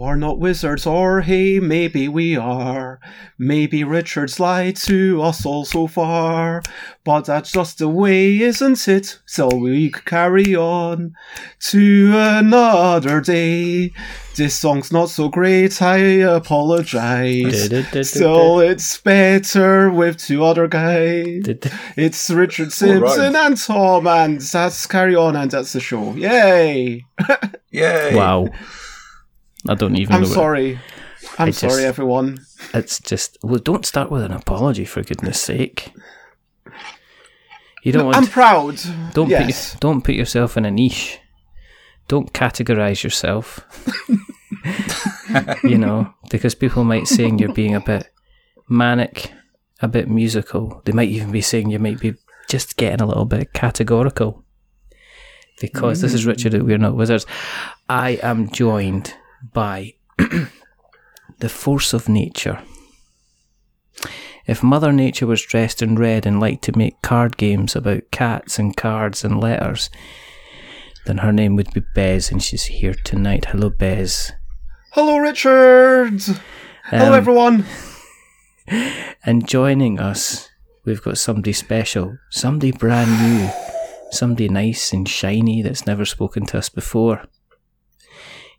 We're not wizards, or hey, maybe we are. Maybe Richard's lied to us all so far. But that's just the way, isn't it? So we carry on to another day. This song's not so great, I apologize. Still, it's better with two other guys. It's Richard Simpson and Tom, and that's carry on, and that's the show. Yay! Yay! Wow. I don't even. I'm sorry. I'm I sorry, just- everyone. It's just well, don't start with an apology for goodness sake. You don't want. I'm proud. don't yes. put don't put yourself in a niche. Don't categorize yourself. you know, because people might saying you're being a bit manic, a bit musical. They might even be saying you might be just getting a little bit categorical. Because this is mm. Richard at We're Not Wizards. I am joined by the force of nature. If Mother Nature was dressed in red and liked to make card games about cats and cards and letters, then her name would be Bez, and she's here tonight. Hello, Bez. Hello, Richard. Hello, Um, everyone. And joining us, we've got somebody special, somebody brand new, somebody nice and shiny that's never spoken to us before.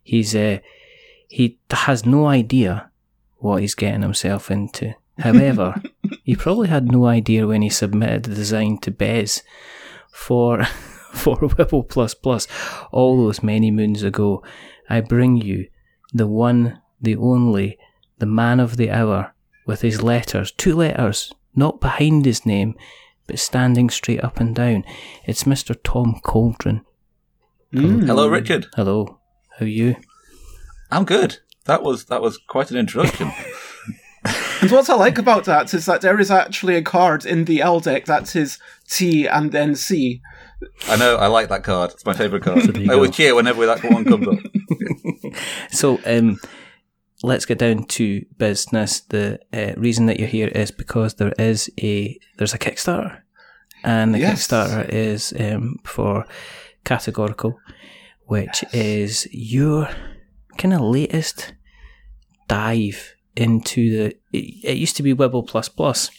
He's uh, he has no idea what he's getting himself into. However, he probably had no idea when he submitted the design to Bez for for Wibble Plus Plus all those many moons ago. I bring you the one, the only, the man of the hour with his letters, two letters, not behind his name, but standing straight up and down. It's Mr. Tom Cauldron. Hello, Richard. Hello, how are you? I'm good. That was that was quite an introduction. And what I like about that is that there is actually a card in the L deck that is T and then C. I know. I like that card. It's my favourite card. there you I always go. cheer whenever that one comes up. So, um, let's get down to business. The uh, reason that you're here is because there is a there's a Kickstarter, and the Yes. Kickstarter is um, for categorical, which is your kind of latest dive into the. It, it used to be Wibble plus plus,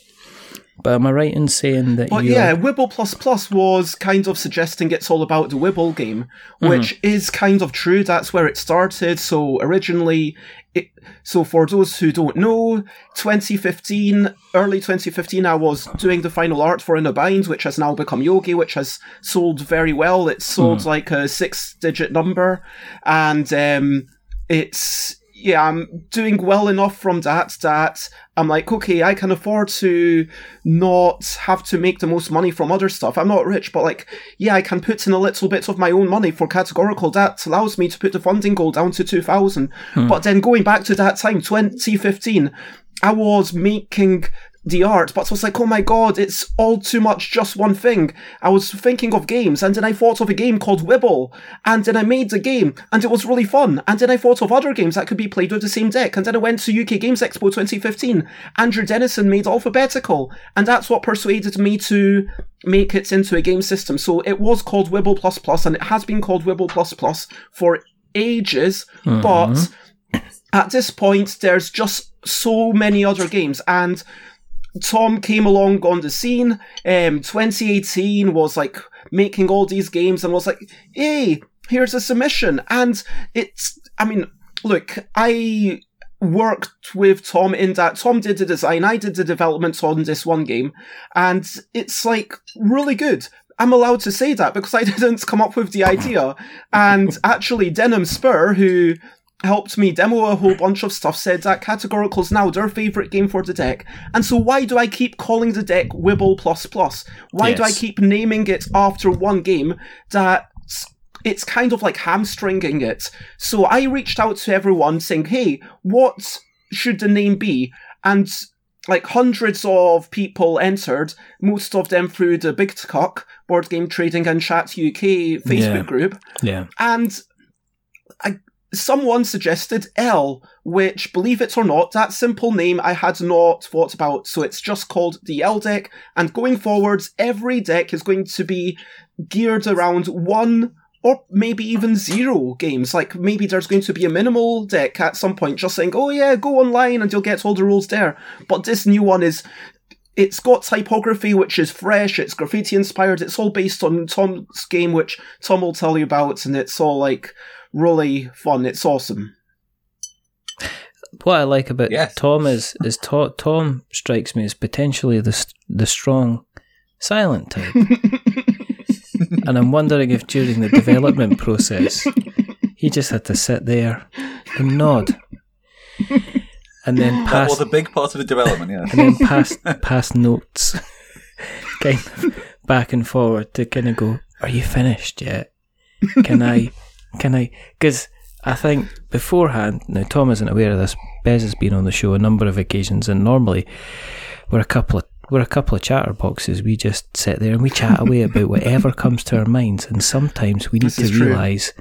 but am I right in saying that But yeah, Wibble Plus Plus was kind of suggesting it's all about the Wibble game, which is kind of true. That's where it started. So originally, it, so for those who don't know, 2015, early 2015, I was doing the final art for In a Bind, which has now become Yogi, which has sold very well. It's sold like a six-digit number, and um, it's yeah, I'm doing well enough from that that I'm like, okay, I can afford to not have to make the most money from other stuff. I'm not rich, but like, yeah, I can put in a little bit of my own money for categorical. That allows me to put the funding goal down to 2000. Hmm. But then going back to that time, 2015, I was making the art, but I was like, oh my god, it's all too much just one thing. I was thinking of games, and then I thought of a game called Wibble, and then I made the game, and it was really fun. And then I thought of other games that could be played with the same deck, and then I went to UK Games Expo 2015. Andrew Dennison made Alphabetical, and that's what persuaded me to make it into a game system. So it was called Wibble Plus Plus, and it has been called Wibble Plus Plus for ages, but mm-hmm. at this point, there's just so many other games, and Tom came along on the scene. Um, 2018 was like making all these games and was like, hey, here's a submission. And it's, I mean, look, I worked with Tom in that Tom did the design, I did the development on this one game, and it's like really good. I'm allowed to say that because I didn't come up with the idea. And actually, Denim Spur, who helped me demo a whole bunch of stuff, said that Categorical's now their favourite game for the deck. And so why do I keep calling the deck Wibble Plus Plus? Why do I keep naming it after one game that it's kind of like hamstringing it. So I reached out to everyone saying, hey, what should the name be? And like hundreds of people entered, most of them through the Big Cock Board Game Trading and Chat UK Facebook Yeah. group. Yeah. And someone suggested L, which, believe it or not, that simple name I had not thought about. So it's just called the L deck. And going forwards, every deck is going to be geared around one or maybe even zero games. Like maybe there's going to be a minimal deck at some point, just saying, "Oh yeah, go online and you'll get all the rules there." But this new one is. It's got typography which is fresh, it's graffiti inspired, it's all based on Tom's game, which Tom will tell you about, and it's all like really fun. It's awesome. What I like about Yes. Tom is is to- Tom strikes me as potentially the s- the strong, silent type, and I'm wondering if during the development process he just had to sit there and nod, and then pass. That pass was a big part of the development, yeah. and then pass pass notes, kind of back and forward to kind of go, "Are you finished yet? Can I, can I?" Because I think beforehand, now Tom isn't aware of this. Bez has been on the show a number of occasions, and normally we're a couple of we're a couple of chatterboxes. We just sit there and we chat away about whatever comes to our minds, and sometimes we need This to realise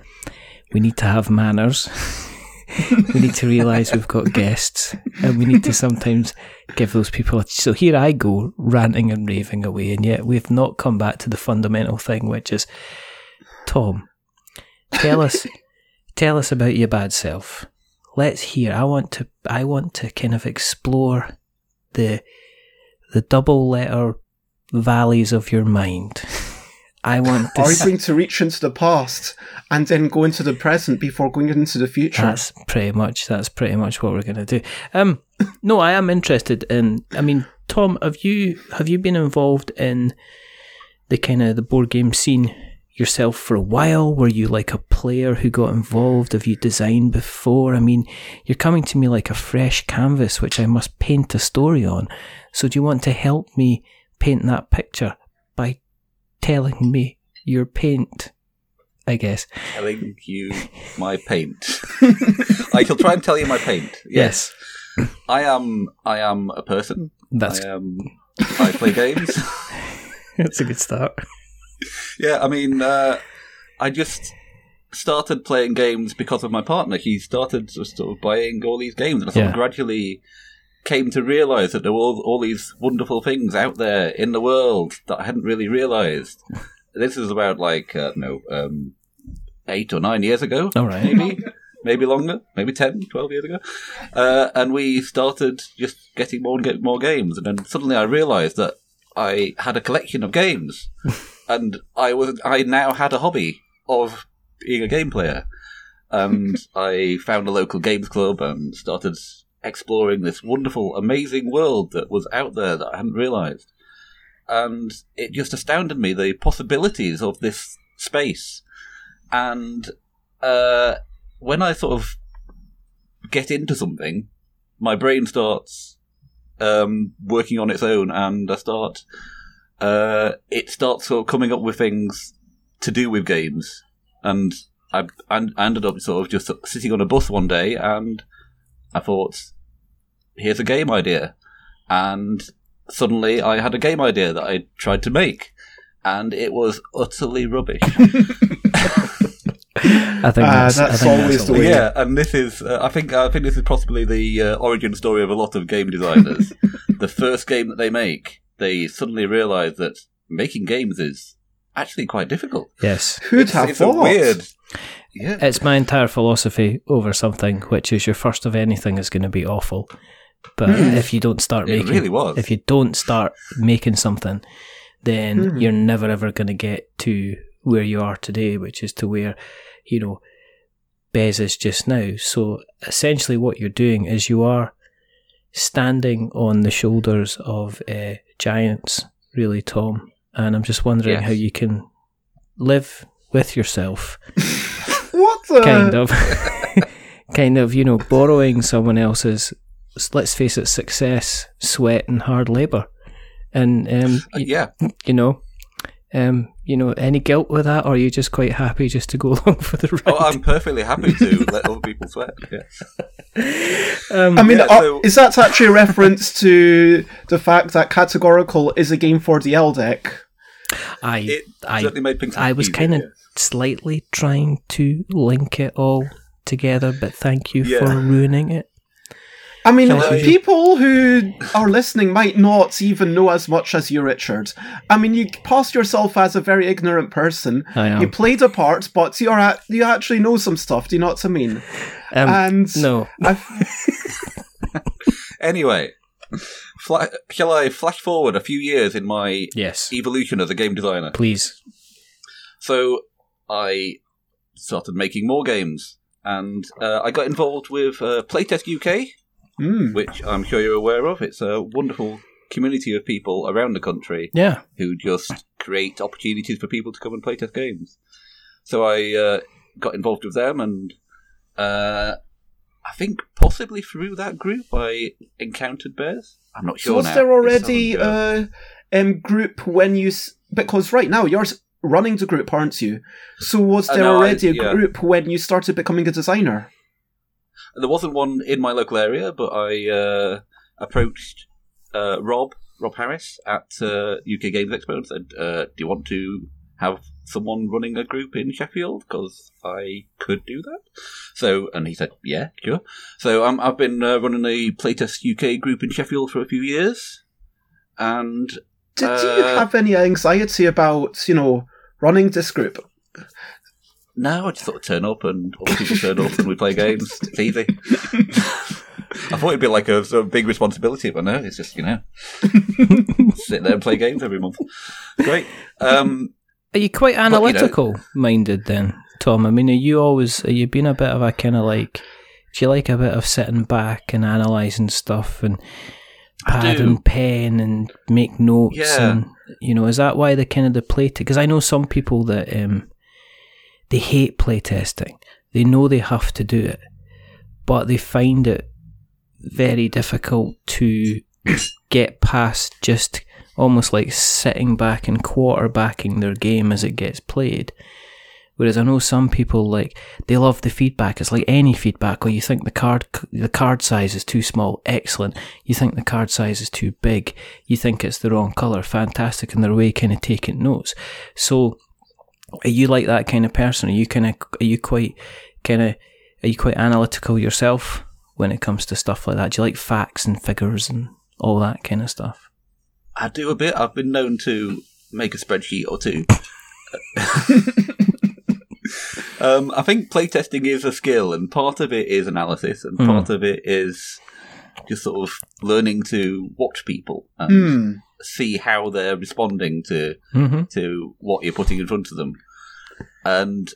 we need to have manners. we need to realise we've got guests, and we need to sometimes give those people. A, so here I go ranting and raving away, and yet we've not come back to the fundamental thing, which is Tom. Tell us, tell us about your bad self. Let's hear. I want to. I want to kind of explore the the double letter valleys of your mind. I want to. Are you going to reach into the past and then go into the present before going into the future? That's pretty much that's pretty much what we're going to do. Um, no, I am interested in. I mean, Tom, have you have you been involved in the kind of the board game scene yourself for a while? Were you like a player who got involved? Have you designed before? I mean, you're coming to me like a fresh canvas, which I must paint a story on. So, do you want to help me paint that picture by telling me your paint? I guess. Telling you my paint. I shall try and tell you my paint. Yes. I am I am a person. That's I am um, I play games. that's a good start. Yeah, I mean, uh, I just started playing games because of my partner. He started sort of buying all these games, and I sort Yeah. of gradually came to realize that there were all, all these wonderful things out there in the world that I hadn't really realized. This is about like uh, no um, eight or nine years ago, All right. maybe. Maybe longer, maybe 10, 12 years ago. Uh, and we started just getting more and get more games. And then suddenly I realized that I had a collection of games and I was I now had a hobby of being a game player, and I found a local games club and started exploring this wonderful, amazing world that was out there that I hadn't realised, and it just astounded me the possibilities of this space, and uh, when I sort of get into something, my brain starts um, working on its own, and I start uh, it starts sort of coming up with things to do with games. And I, I ended up sort of just sitting on a bus one day and I thought, here's a game idea. And suddenly I had a game idea that I tried to make. And it was utterly rubbish. I think Ah, that's, I that's think always that's the way. yeah, and this is, uh, I think, I think this is possibly the uh, origin story of a lot of game designers. the first game that they make, they suddenly realise that making games is actually quite difficult. Yes. Who'd it's, have it's thought? weird. Yeah. It's my entire philosophy over something, which is your first of anything is going to be awful. But if you don't start making, It making, really was. if you don't start making something, then Hmm. you're never ever going to get to where you are today, which is to where, you know, Bez is just now. So essentially, what you're doing is you are standing on the shoulders of uh, giants, really, Tom. And I'm just wondering Yes. how you can live with yourself What the? kind of kind of you know borrowing someone else's let's face it success sweat and hard labor and um Uh, y- yeah. you know um you know any guilt with that or are you just quite happy just to go along for the ride Oh, I'm perfectly happy to let other people sweat. Yeah. um, I mean, Yeah, uh, so- is that actually a reference to the fact that Categorical is a game for the L deck? i It i certainly made things. i was kind of yes. slightly trying to link it all together but thank you Yeah. for ruining it I mean, Shall I- people who are listening might not even know as much as you, Richard. I mean, you pass yourself as a very ignorant person. I am. You played a part, but you're at, you actually know some stuff. Do you know what I mean? Um, and no, Anyway, fla- shall I flash forward a few years in my yes, evolution as a game designer? please. So I started making more games, and uh, I got involved with uh, Playtest UK, mm, which I'm sure you're aware of. It's a wonderful community of people around the country Yeah, who just create opportunities for people to come and playtest games. So I uh, got involved with them, and uh, I think possibly through that group I encountered Bez. I'm not so sure was now. there already so a um, group when you? s- Because right now you're running the group, aren't you? So was Uh, there no, I- already a group when you started becoming a designer? There wasn't one in my local area, but I uh, approached uh, Rob Rob Harris at uh, UK Games Expo and said, uh, "Do you want to have someone running a group in Sheffield? Because I could do that." So, and he said, "Yeah, sure." So um, I've been uh, running a Playtest UK group in Sheffield for a few years, and Did do you Uh, have any anxiety about you know running this group? Now I just sort of turn up and other people turn up and we play games. It's easy. I thought it'd be like a, sort of big responsibility, but no, it's just you know sit there and play games every month. Great. Um, Are you quite you know- analytical minded then, Tom? I mean, are you always are you being a bit of a kind of like? Do you like a bit of sitting back and analysing stuff and pad and pen and make notes Yeah. and you know is that why the kind of the play because I know some people that um they hate playtesting. They know they have to do it, but they find it very difficult to get past just almost like sitting back and quarterbacking their game as it gets played. Whereas I know some people like they love the feedback. It's like any feedback. Or you think the card the card size is too small, excellent. You think the card size is too big. You think it's the wrong color, fantastic. And they're away kind of taking notes. So are you like that kind of person? Are you kind of are you quite kind of are you quite analytical yourself when it comes to stuff like that? Do you like facts and figures and all that kind of stuff? I do a bit. I've been known to make a spreadsheet or two. um, I think playtesting is a skill, and part of it is analysis, and Mm. part of it is just sort of learning to watch people and Hmm. See how they're responding to Mm-hmm. to what you're putting in front of them. And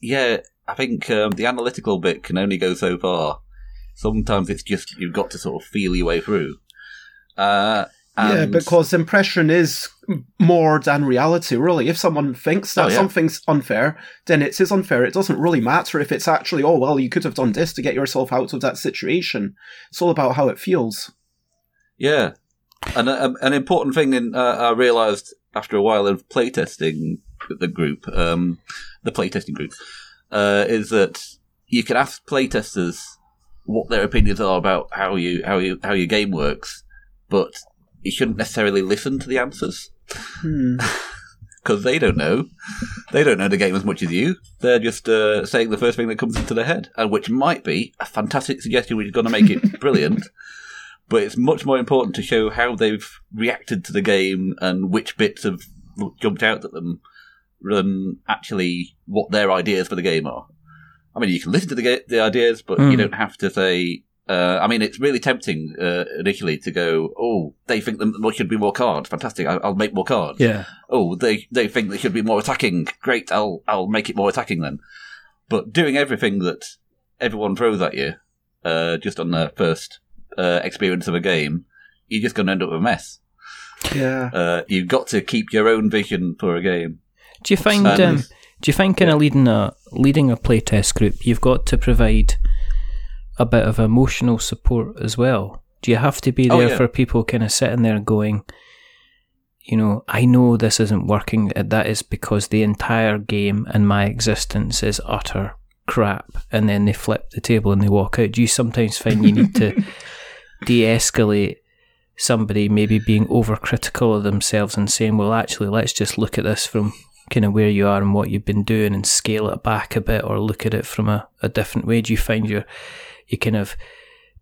yeah, I think um, the analytical bit can only go so far. Sometimes it's just you've got to sort of feel your way through. Uh, Yeah, because impression is more than reality, really. If someone thinks that Oh, yeah. something's unfair, then it is unfair. It doesn't really matter if it's actually, oh, well, you could have done this to get yourself out of that situation. It's all about how it feels. Yeah, and uh, um, an important thing in, uh, I realised after a while of playtesting the group, um, the playtesting group, uh, is that you can ask playtesters what their opinions are about how you how you how your game works, but you shouldn't necessarily listen to the answers Hmm. because they don't know. They don't know the game as much as you. They're just uh, saying the first thing that comes into their head, and which might be a fantastic suggestion, which is going to make it brilliant. But it's much more important to show how they've reacted to the game and which bits have jumped out at them, than actually what their ideas for the game are. I mean, you can listen to the, ga- the ideas, but you Mm. don't have to say. Uh, I mean, it's really tempting uh, initially to go, "Oh, they think there should be more cards. Fantastic! I- I'll make more cards." Yeah. oh, they they think they should be more attacking. Great, I'll I'll make it more attacking then. But doing everything that everyone throws at you, uh, just on the first uh, experience of a game, you're just going to end up with a mess. Yeah. Uh, you've got to keep your own vision for a game. Do you find Um, um, do you find kind of leading a leading a playtest group, you've got to provide a bit of emotional support as well? Do you have to be Oh, there yeah. for people kind of sitting there going, you know, I know this isn't working. uh, That is because the entire game and my existence is utter crap. And then they flip the table and they walk out. Do you sometimes find you need to de-escalate somebody maybe being overcritical of themselves and saying, well, actually, let's just look at this from kind of where you are and what you've been doing and scale it back a bit or look at it from a, a different way? Do you find you're, you kind of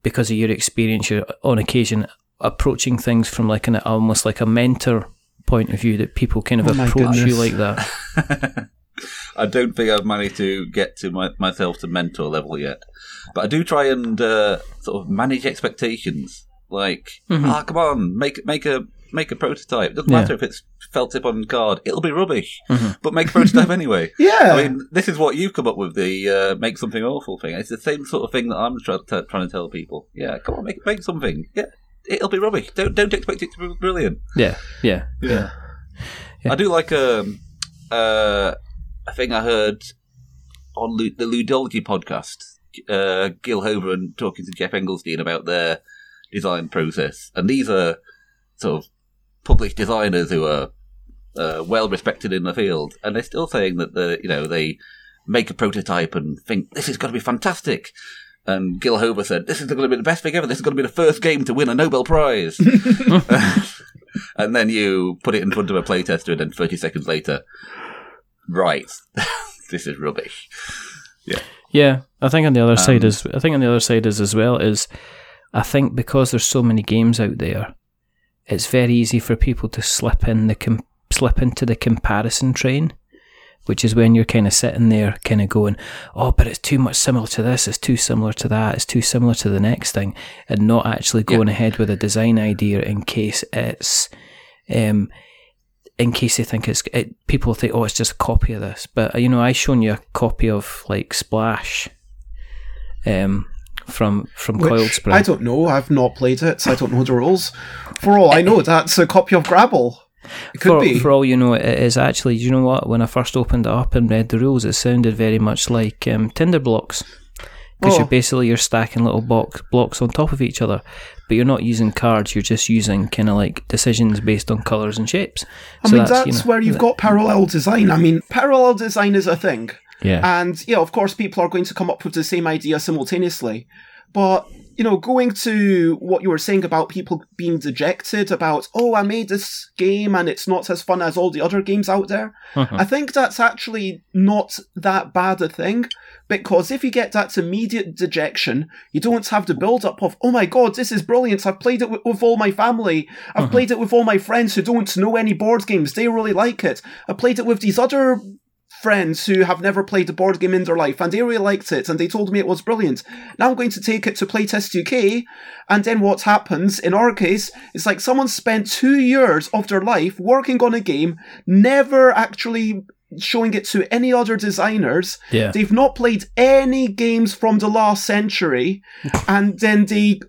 because of your experience, you're on occasion approaching things from like an almost like a mentor point of view that people kind of Oh approach you like that. I don't think I've managed to get to my, myself to mentor level yet, but I do try and uh, sort of manage expectations. Like, ah, come on, make make a make a prototype. Doesn't Yeah. matter if it's felt tip on card; it'll be rubbish. But make a prototype anyway. Yeah. I mean, this is what you've come up with the uh, make something awful thing. It's the same sort of thing that I'm try- t- trying to tell people. Yeah, come on, make make something. Yeah, it'll be rubbish. Don't don't expect it to be brilliant. Yeah, yeah, Yeah. I do like um, uh, a thing I heard on Lu- the Ludology podcast. Uh, Gil Hova talking to Geoff Engelstein about their design process, and these are sort of published designers who are uh, well respected in the field, and they're still saying that the you know they make a prototype and think this is going to be fantastic. And Gil Hova said, "This is going to be the best thing ever. This is going to be the first game to win a Nobel Prize." and then you put it in front of a playtester, and then 30 seconds later, right, this is rubbish. yeah. Yeah, I think on the other side Um, is I think on the other side is as well is I think because there's so many games out there, it's very easy for people to slip in the com- slip into the comparison train, which is when you're kind of sitting there, kind of going, "Oh, but it's too much similar to this. It's too similar to that. It's too similar to the next thing," and not actually going ahead with a design idea in case it's, um, in case they think it's it, people think, "Oh, it's just a copy of this." But you know, I shown you a copy of like Splash, um, from from Which, Coiled Spring. I don't know. I've not played it, so I don't know the rules. For all I know, that's a copy of Grabble. It could for, be. for all you know, it is actually. You know what? When I first opened it up and read the rules, it sounded very much like um, Tinder blocks, because Oh. you're basically you're stacking little box, blocks on top of each other, but you're not using cards. You're just using kind of like decisions based on colours and shapes. I So mean, that's, you know, where you've got parallel design. I mean, parallel design is a thing. yeah, And, yeah, of course, people are going to come up with the same idea simultaneously. But, you know, going to what you were saying about people being dejected about, oh, I made this game and it's not as fun as all the other games out there. Uh-huh. I think that's actually not that bad a thing. Because if you get that immediate dejection, you don't have the build up of, oh my god, this is brilliant. I've played it with, with all my family. I've uh-huh. played it with all my friends who don't know any board games. They really like it. I played it with these other friends who have never played a board game in their life and they really liked it and they told me it was brilliant. Now I'm going to take it to Playtest UK and then what happens in our case is like someone spent two years of their life working on a game, never actually showing it to any other designers. yeah, They've not played any games from the last century and then they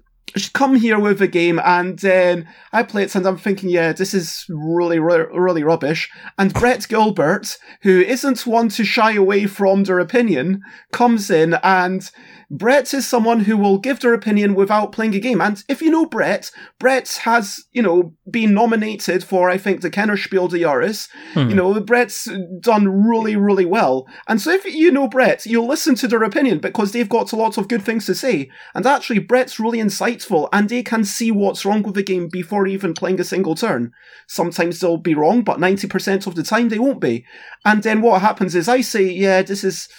come here with a game and then I play it and I'm thinking, yeah, this is really, really, really rubbish. And Brett Gilbert, who isn't one to shy away from their opinion, comes in and Brett is someone who will give their opinion without playing a game. And if you know Brett, Brett has, you know, been nominated for, I think, the Kennerspiel des Jahres. Hmm. You know, Brett's done really, really well. And so if you know Brett, you'll listen to their opinion because they've got a lot of good things to say. And actually, Brett's really insightful and they can see what's wrong with the game before even playing a single turn. Sometimes they'll be wrong, but 90% of the time they won't be. And then what happens is I say, yeah, this is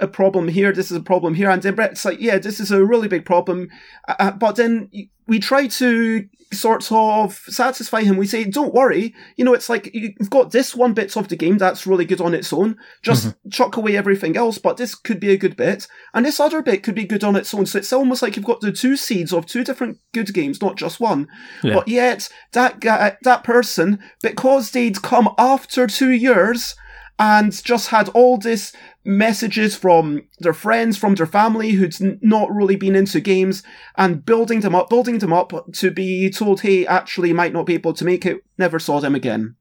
a problem here, this is a problem here, and then Brett's like, yeah, this is a really big problem. Uh, but then we try to sort of satisfy him. We say, don't worry, you know, it's like you've got this one bit of the game that's really good on its own. Just chuck away everything else, but this could be a good bit, and this other bit could be good on its own. So it's almost like you've got the two seeds of two different good games, not just one. Yeah. But yet that guy, that person, because they'd come after two years and just had all this messages from their friends, from their family who'd not really been into games and building them up, building them up to be told, hey, actually might not be able to make it, never saw them again.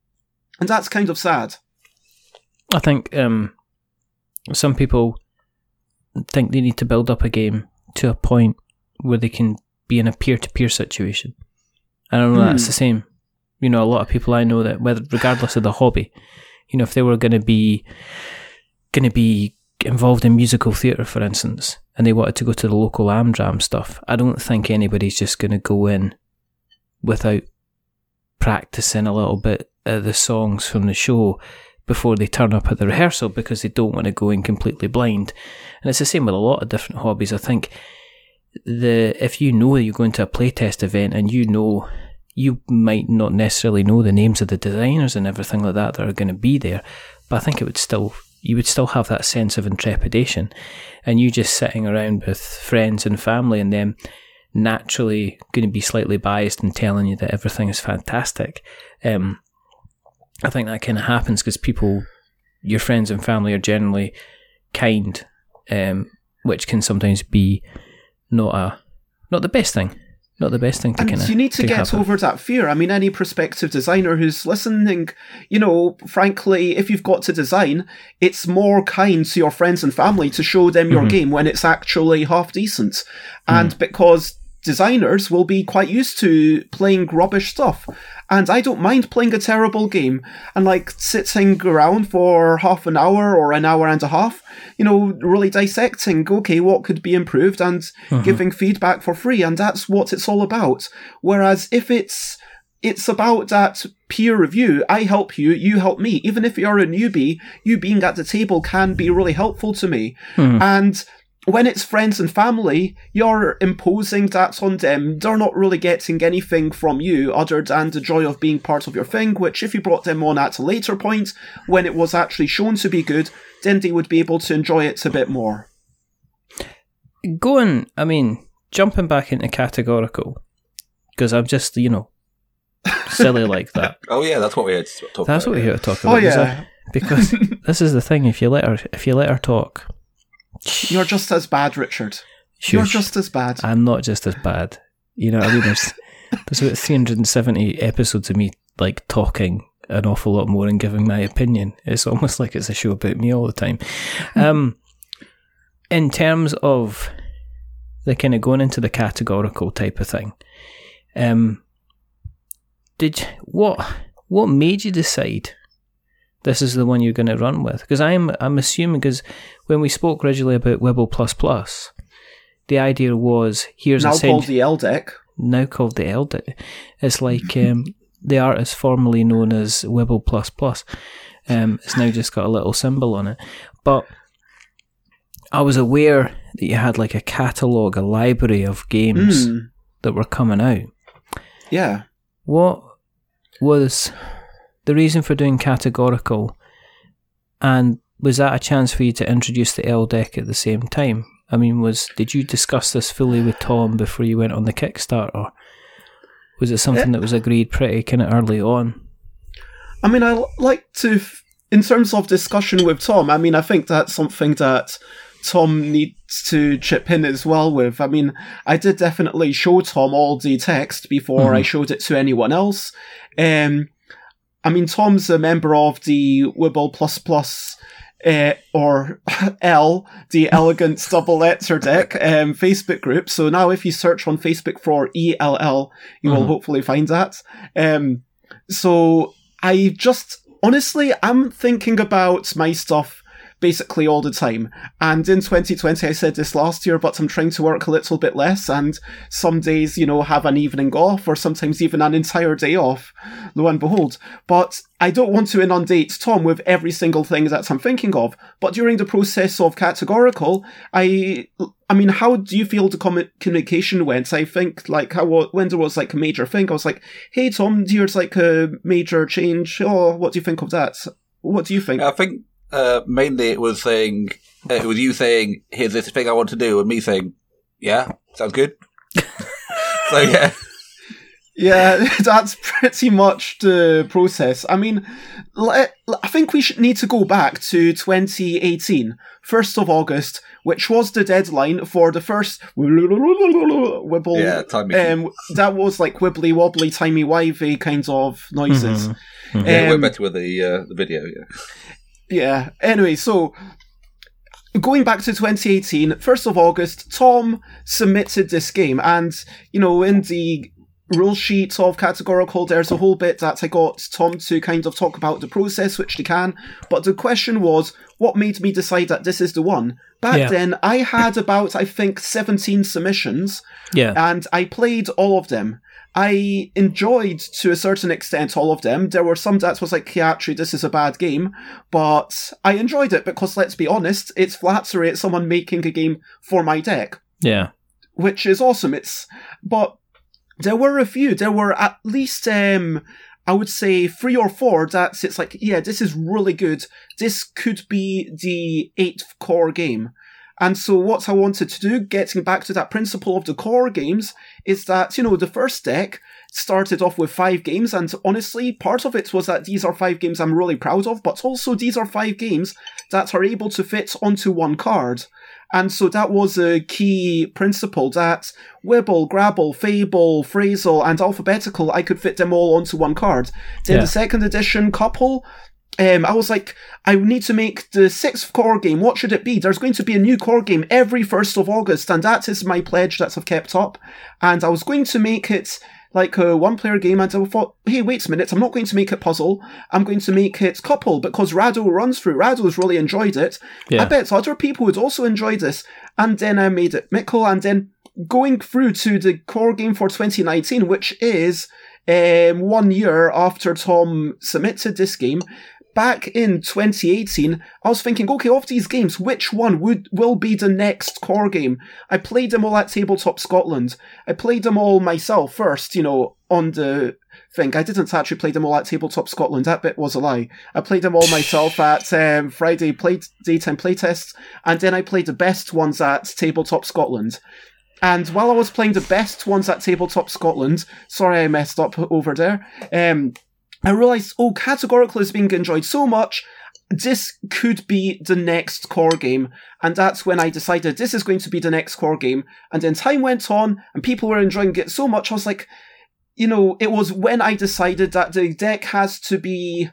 And that's kind of sad. I think um, some people think they need to build up a game to a point where they can be in a peer-to-peer situation. And I don't know Hmm. that's the same. You know, a lot of people I know that, whether regardless of the hobby, you know, if they were going to be going to be involved in musical theatre, for instance, and they wanted to go to the local Amdram stuff, I don't think anybody's just going to go in without practicing a little bit of the songs from the show before they turn up at the rehearsal because they don't want to go in completely blind. And it's the same with a lot of different hobbies. I think the if you know you're going to a playtest event and you know you might not necessarily know the names of the designers and everything like that that are going to be there, but I think it would still you would still have that sense of intrepidation, and you just sitting around with friends and family and them naturally going to be slightly biased and telling you that everything is fantastic. Um, I think that kind of happens because people, your friends and family, are generally kind, um, which can sometimes be not a not the best thing. Not the best thing to kind of. you need to, get over that fear. I mean, any prospective designer who's listening, you know, frankly, if you've got to design, it's more kind to your friends and family to show them your mm-hmm. game when it's actually half decent. And mm. because designers will be quite used to playing rubbish stuff. And I don't mind playing a terrible game and like sitting around for half an hour or an hour and a half, you know, really dissecting, okay, what could be improved and uh-huh. giving feedback for free. And that's what it's all about. Whereas if it's, it's about that peer review. I help you, you help me. Even if you're a newbie, you being at the table can be really helpful to me. Hmm. And when it's friends and family, you're imposing that on them. They're not really getting anything from you other than the joy of being part of your thing, which if you brought them on at a later point, when it was actually shown to be good, then they would be able to enjoy it a bit more. Going, I mean, jumping back into categorical, because I'm just, you know, silly like that. Oh yeah, that's what we had to talk That's about. what we're here to talk oh, about. Oh, yeah. because this is the thing. If you let her, if you let her talk, You're just as bad, Richard. You're just as bad. I'm not just as bad. You know what I mean? There's there's about 370 episodes of me like talking an awful lot more and giving my opinion. It's almost like it's a show about me all the time. Um, in terms of the kind of going into the categorical type of thing, um, did what what made you decide this is the one you're going to run with? Because I'm I'm assuming because when we spoke originally about Wibble plus plus, the idea was here's now a called the L deck. now called the L deck. It's like um, the artist formerly known as Wibble plus plus. Um, it's now just got a little symbol on it, but I was aware that you had like a catalogue, a library of games Mm, that were coming out. yeah. What was the reason for doing categorical? And was that a chance for you to introduce the L deck at the same time? I mean, was did you discuss this fully with Tom before you went on the Kickstarter? Was it something that was agreed pretty kind of early on? I mean, I like to, in terms of discussion with Tom, I mean, I think that's something that Tom needs to chip in as well with. I mean, I did definitely show Tom all the text before I showed it to anyone else. Um, I mean, Tom's a member of the Wibble Plus Plus. Uh, or L, the Elegance Double Letter Deck um, Facebook group. So now, if you search on Facebook for ELL, you will Mhm. hopefully find that. Um, so I just honestly I'm thinking about my stuff basically all the time. And in 2020 I said this last year, but I'm trying to work a little bit less and some days, you know, have an evening off or sometimes even an entire day off, lo and behold. But I don't want to inundate Tom with every single thing that I'm thinking of. But during the process of categorical, I I mean, how do you feel the commu- communication went? I think like how when there was like a major thing, I was like, "Hey Tom, here's like a major change. Oh, what do you think of that? What do you think?" I think uh, mainly it was saying uh, it was you saying, "Here's this thing I want to do," and me saying, "Yeah, sounds good." so yeah, Yeah, that's pretty much the process. I mean, let, I think we should need to go back to 2018, 1st of August, which was the deadline for the first Wibble. yeah, time machine. Um, that was like wibbly wobbly, timey wivey kinds of noises. Mhm. yeah, it um, went better with the uh, the video. Yeah, Yeah. Anyway, so going back to 2018, 1st of August, Tom submitted this game, and you know, in the rule sheet of categorical, there's a whole bit that I got Tom to kind of talk about the process, which they can. But the question was, what made me decide that this is the one? Back Yeah. then, I had about, I think, 17 submissions, Yeah. and I played all of them. I enjoyed to a certain extent all of them. There were some that was like, yeah, actually, this is a bad game, but I enjoyed it because let's be honest, it's flattery at someone making a game for my deck. Yeah. which is awesome. It's but there were a few. There were at least um I would say three or four that's it's like, yeah, this is really good. This could be the eighth core game. And so what I wanted to do, getting back to that principle of the core games, is that, you know, the first deck started off with five games, and honestly, part of it was that these are five games I'm really proud of, but also these are five games that are able to fit onto one card. And so that was a key principle that Wibble, Grabble, Fable, Phrasal, and Alphabetical, I could fit them all onto one card. Then Yeah. the second edition couple, um, I was like, I need to make the sixth core game. What should it be? There's going to be a new core game every 1st of August, and that is my pledge that I've kept up. And I was going to make it like a one player game, and I thought, hey, wait a minute, I'm not going to make it puzzle. I'm going to make it couple because Rado runs through. Rado's really enjoyed it. Yeah. I bet other people would also enjoy this. And then I made it Mickle, and then going through to the core game for 2019, which is um, one year after Tom submitted this game. Back in 2018, I was thinking, okay, of these games, which one would will be the next core game? I played them all at Tabletop Scotland. I played them all myself first, you know, on the thing. I didn't actually play them all at Tabletop Scotland. That bit was a lie. I played them all myself at um, Friday play daytime playtests, and then I played the best ones at Tabletop Scotland. And while I was playing the best ones at Tabletop Scotland, sorry I messed up over there, um, I realised, oh, Categorical is being enjoyed so much, this could be the next core game. And that's when I decided this is going to be the next core game. And then time went on, and people were enjoying it so much, I was like, you know, it was when I decided that the deck has to be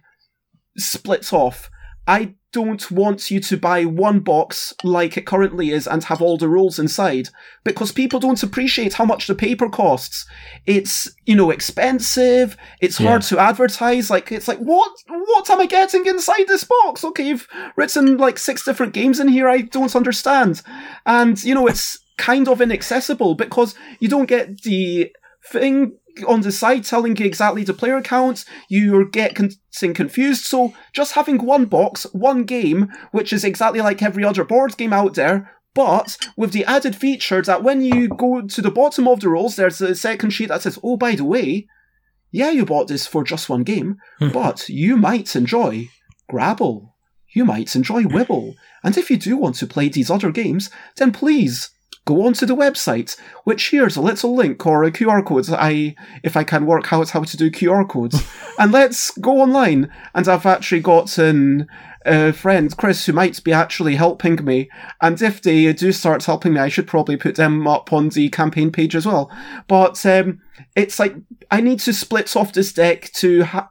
split off. I don't want you to buy one box like it currently is and have all the rules inside because people don't appreciate how much the paper costs. It's, you know, expensive. It's Yeah. hard to advertise. Like, it's like, what, what am I getting inside this box? Okay, you've written like six different games in here. I don't understand. And, you know, it's kind of inaccessible because you don't get the thing on the side telling you exactly the player accounts, you get con- getting confused. So just having one box, one game, which is exactly like every other board game out there, but with the added feature that when you go to the bottom of the rolls, there's a second sheet that says, oh, by the way, yeah, you bought this for just one game, hmm. but you might enjoy Grabble. You might enjoy Wibble. And if you do want to play these other games, then please go onto the website, which here's a little link or a QR code. I, if I can work out how to do QR codes, and let's go online. And I've actually got a friend, Chris, who might be actually helping me. And if they do start helping me, I should probably put them up on the campaign page as well. But um, it's like I need to split off this deck to ha-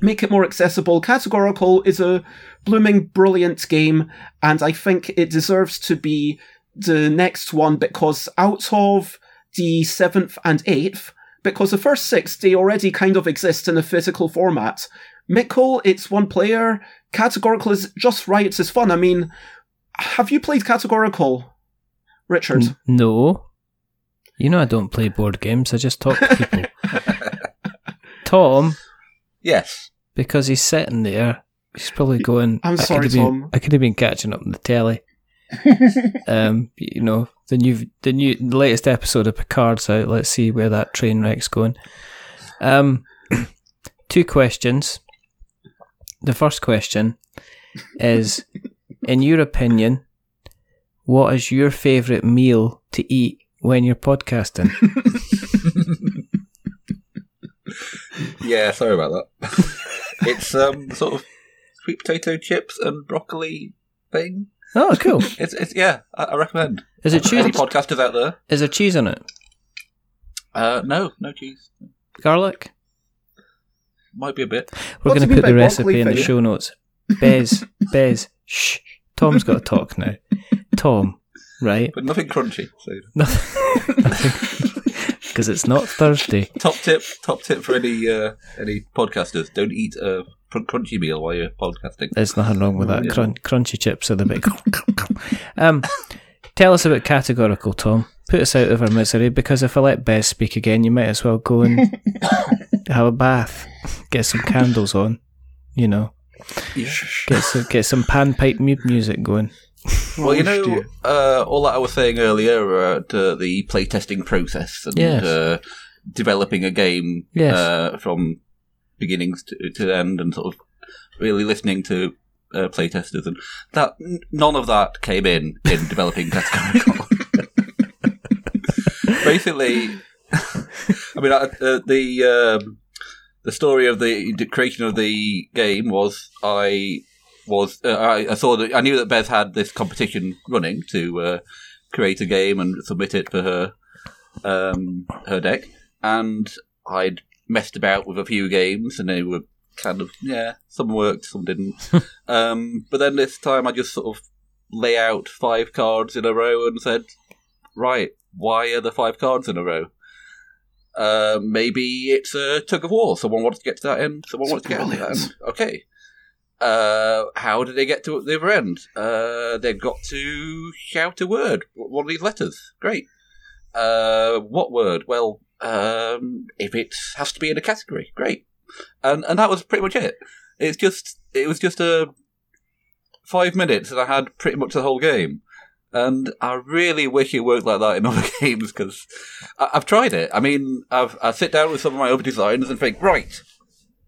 make it more accessible. Categorical is a blooming brilliant game, and I think it deserves to be the next one because out of the seventh and eighth, because the first six they already kind of exist in a physical format. Mickle, it's one player. Categorical is just right. It's fun. I mean, have you played Categorical, Richard? N- no. You know I don't play board games, I just talk to people. Tom, Yes. because he's sitting there, he's probably going. I'm "I could sorry, have been- Tom." I could have been catching up on the telly. um, you know the new, the new, the latest episode of Picard's out. Let's see where that train wreck's going. Um, two questions. The first question is, in your opinion, what is your favourite meal to eat when you're podcasting? Yeah, sorry about that. it's um sort of sweet potato chips and broccoli thing. Oh, cool. It's it's yeah, I, I recommend. Is it Any cheese? podcasters out there? Is there cheese on it? Uh, no, no cheese. Garlic? Might be a bit. We're What going to put the recipe in the thing? show notes. Bez, Bez, shh. Tom's got to talk now. Tom, right? But nothing crunchy. So nothing. Because it's not Thursday. top tip, top tip for any uh, any podcasters: don't eat a cr- crunchy meal while you're podcasting. There's nothing wrong with that. Yeah. Crun- crunchy chips are the big. um, tell us about categorical, Tom. Put us out of our misery because if I let Bez speak again, you might as well go and have a bath, get some candles on, you know, Yeah. get some, get some panpipe mu- music going. Well, you know, uh, all that I was saying earlier about uh, the playtesting process and Yes. uh, developing a game Yes. uh, from beginnings to, to end and sort of really listening to uh, playtesters and that n- none of that came in in developing Categorical. Basically, I mean, uh, uh, the um, the story of the, the creation of the game was I was uh, I, I saw that I knew that Beth had this competition running to uh, create a game and submit it for her um, her deck, and I'd messed about with a few games, and they were kind of yeah, some worked, some didn't. um, but then this time, I just sort of lay out five cards in a row and said, right, why are the five cards in a row? Uh, maybe it's a tug of war. Someone wants to get to that end. Someone wants to get to that end. Okay. Uh, how did they get to the other end? Uh, they've got to shout a word. One of these letters. Great. Uh, what word? Well, um, if it has to be in a category, great. And and that was pretty much it. It's just it was just a five minutes, and I had pretty much the whole game. And I really wish it worked like that in other games because I've tried it. I mean, I've I sit down with some of my other designs and think, right,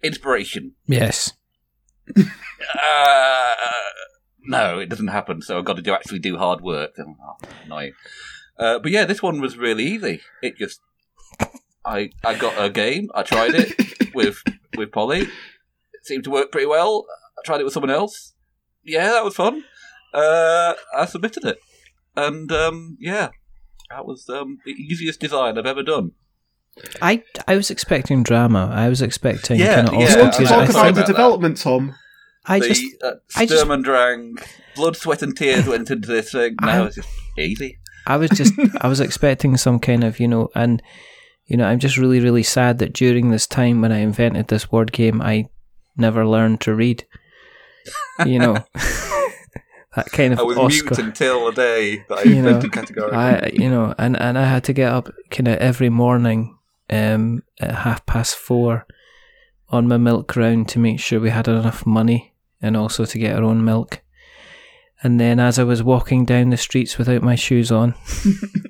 inspiration. Yes. Uh, no, it doesn't happen. So I've got to do actually do hard work. Oh, annoying. Uh, but yeah, this one was really easy. It just, I I got a game. I tried it with with Polly. It seemed to work pretty well. I tried it with someone else. Yeah, that was fun. Uh, I submitted it, and um, yeah, that was um, the easiest design I've ever done. I I was expecting drama. I was expecting Yeah, kind of yeah, Oscar you want to I- talk I'm about the about that. development, Tom? I the just uh, I just- and Drang, blood, sweat, and tears went into this thing. I- Now it's just easy. I was just I was expecting some kind of you know and you know I'm just really really sad that during this time when I invented this word game I never learned to read. You know that kind of I was Oscar. mute until the day that I You know, invented categorical. I you know and and I had to get up kind of every morning um at half past four on my milk round to make sure we had enough money and also to get our own milk. And then as I was walking down the streets without my shoes on,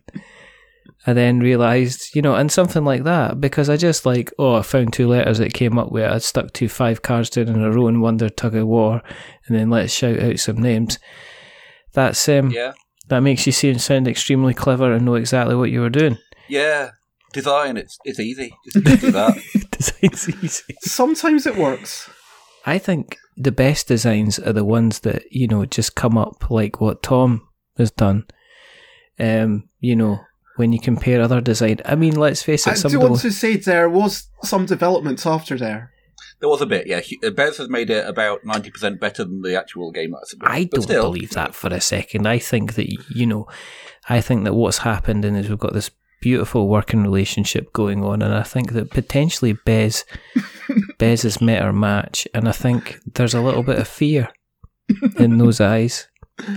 I then realised, you know, and something like that, because I just like, oh, I found two letters that came up with, it. I'd stuck two five cards down in a row and wondered tug of war, and then let's shout out some names. That's um, yeah, that makes you seem sound extremely clever and know exactly what you were doing. yeah. Design, it's it's easy. Just, just do that. Design's easy. Sometimes it works. I think the best designs are the ones that you know just come up like what Tom has done. Um, you know, when you compare other design. I mean, let's face it. Uh, I Some do want to say there was some development after there. There was a bit, yeah. Hu- uh, Bez has made it about ninety percent better than the actual game. That's I but don't still, believe that for a second. I think that you know, I think that what's happened and is we've got this beautiful working relationship going on, and I think that potentially Bez, Bez has met her match, and I think there's a little bit of fear in those eyes,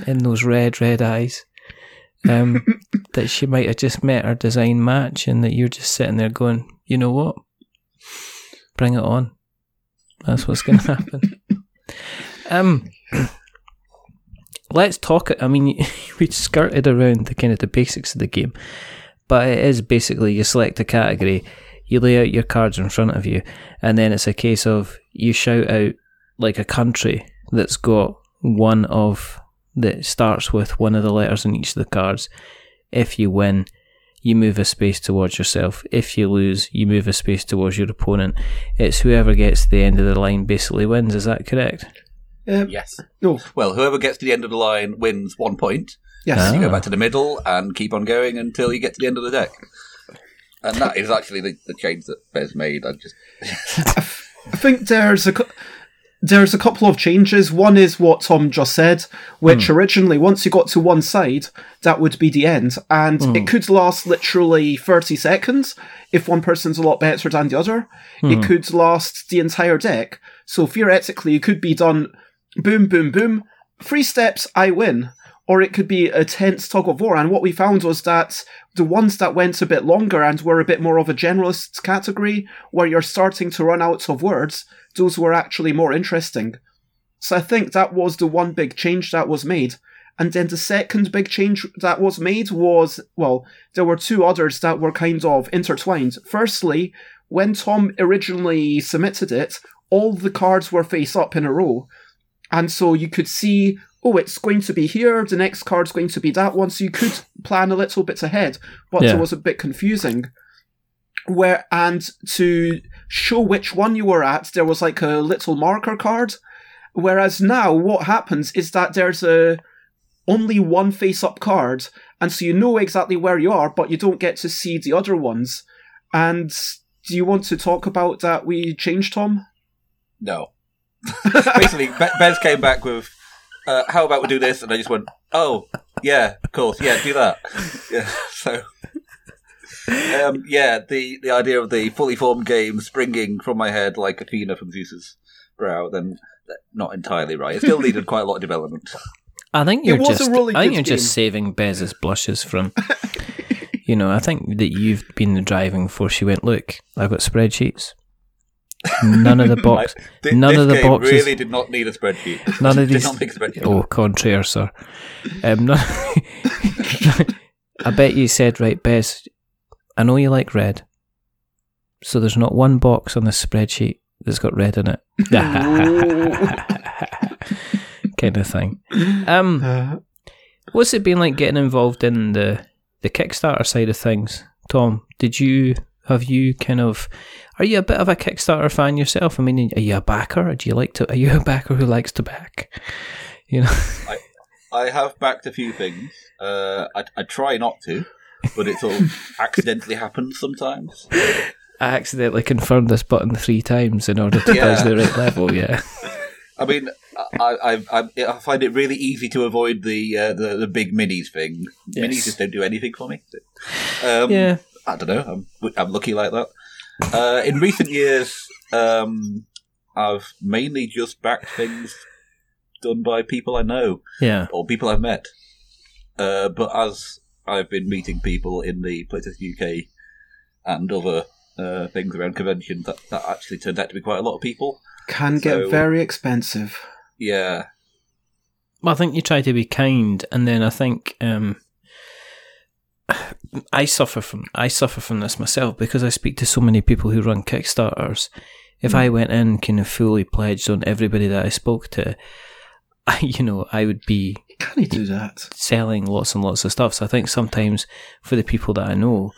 in those red red eyes, um, that she might have just met her design match, and that you're just sitting there going, you know what, bring it on. That's what's going to happen. Um, let's talk. I mean, we skirted around the kind of the basics of the game, but it is basically you select a category, you lay out your cards in front of you, and then it's a case of you shout out like a country that's got one of that starts with one of the letters in each of the cards. If you win, you move a space towards yourself. If you lose, you move a space towards your opponent. It's whoever gets to the end of the line basically wins. Is that correct? Um, Yes. No, Well, whoever gets to the end of the line wins one point. yes. Ah. You go back to the middle and keep on going until you get to the end of the deck. And that is actually the, the change that Bez made. I just I think there's a cou- there's a couple of changes. One is what Tom just said, which hmm. originally, once you got to one side, that would be the end, and it hmm. could last literally thirty seconds if one person's a lot better than the other. It hmm. could last the entire deck. So theoretically, it could be done. Boom, boom, boom. Three steps, I win. Or it could be a tense tug of war. And what we found was that the ones that went a bit longer and were a bit more of a generalist category, where you're starting to run out of words, those were actually more interesting. So I think that was the one big change that was made. And then the second big change that was made was, well, there were two others that were kind of intertwined. Firstly, when Tom originally submitted it, all the cards were face up in a row. And so you could see, oh, it's going to be here, the next card's going to be that one, so you could plan a little bit ahead, but Yeah. it was a bit confusing. Where, and to show which one you were at, there was like a little marker card. Whereas now, what happens is that there's a, only one face up card, and so you know exactly where you are, but you don't get to see the other ones. And do you want to talk about that we changed, Tom? No. Basically, Be- Bez came back with, uh, "How about we do this?" And I just went, "Oh, yeah, of course, yeah, do that." yeah, so. Um, yeah, the, the idea of the fully formed game springing from my head like Athena from Zeus's brow, then uh, not entirely right. It still needed quite a lot of development. I think you're just. really I think you're just saving Bez's blushes from. you know, I think that you've been the driving force. You went, look, I've got spreadsheets. None of the box. Th- None this of the game boxes- really did not need a spreadsheet. None of Did these- spreadsheet. Oh, contraire, sir. Um, no, I bet you said, right, Bez, I know you like red. So there's not one box on the spreadsheet that's got red in it. kind of thing. Um, what's it been like getting involved in the, the Kickstarter side of things? Tom, did you, have you kind of, are you a bit of a Kickstarter fan yourself? I mean, are you a backer? Or do you like to, are you a backer who likes to back? You know? I have backed a few things. Uh, I, I try not to, but it all accidentally happens sometimes. I accidentally confirmed this button three times in order to Yeah. the right level. Yeah, I mean, I, I, I, I find it really easy to avoid the uh, the, the big minis thing. Yes. Minis just don't do anything for me. Um, yeah. I don't know. I'm I'm lucky like that. Uh, in recent years, um, I've mainly just backed things done by people I know Yeah, or people I've met. Uh, but as I've been meeting people in the Playtest UK and other uh, things around conventions, that, that actually turned out to be quite a lot of people. can get very expensive. Yeah, well, I think you try to be kind, and then I think um, I suffer from I suffer from this myself because I speak to so many people who run Kickstarters. If hmm. I went in kind of fully pledged on everybody that I spoke to, I, you know, I would be Can do that? selling lots and lots of stuff. So I think sometimes for the people that I know,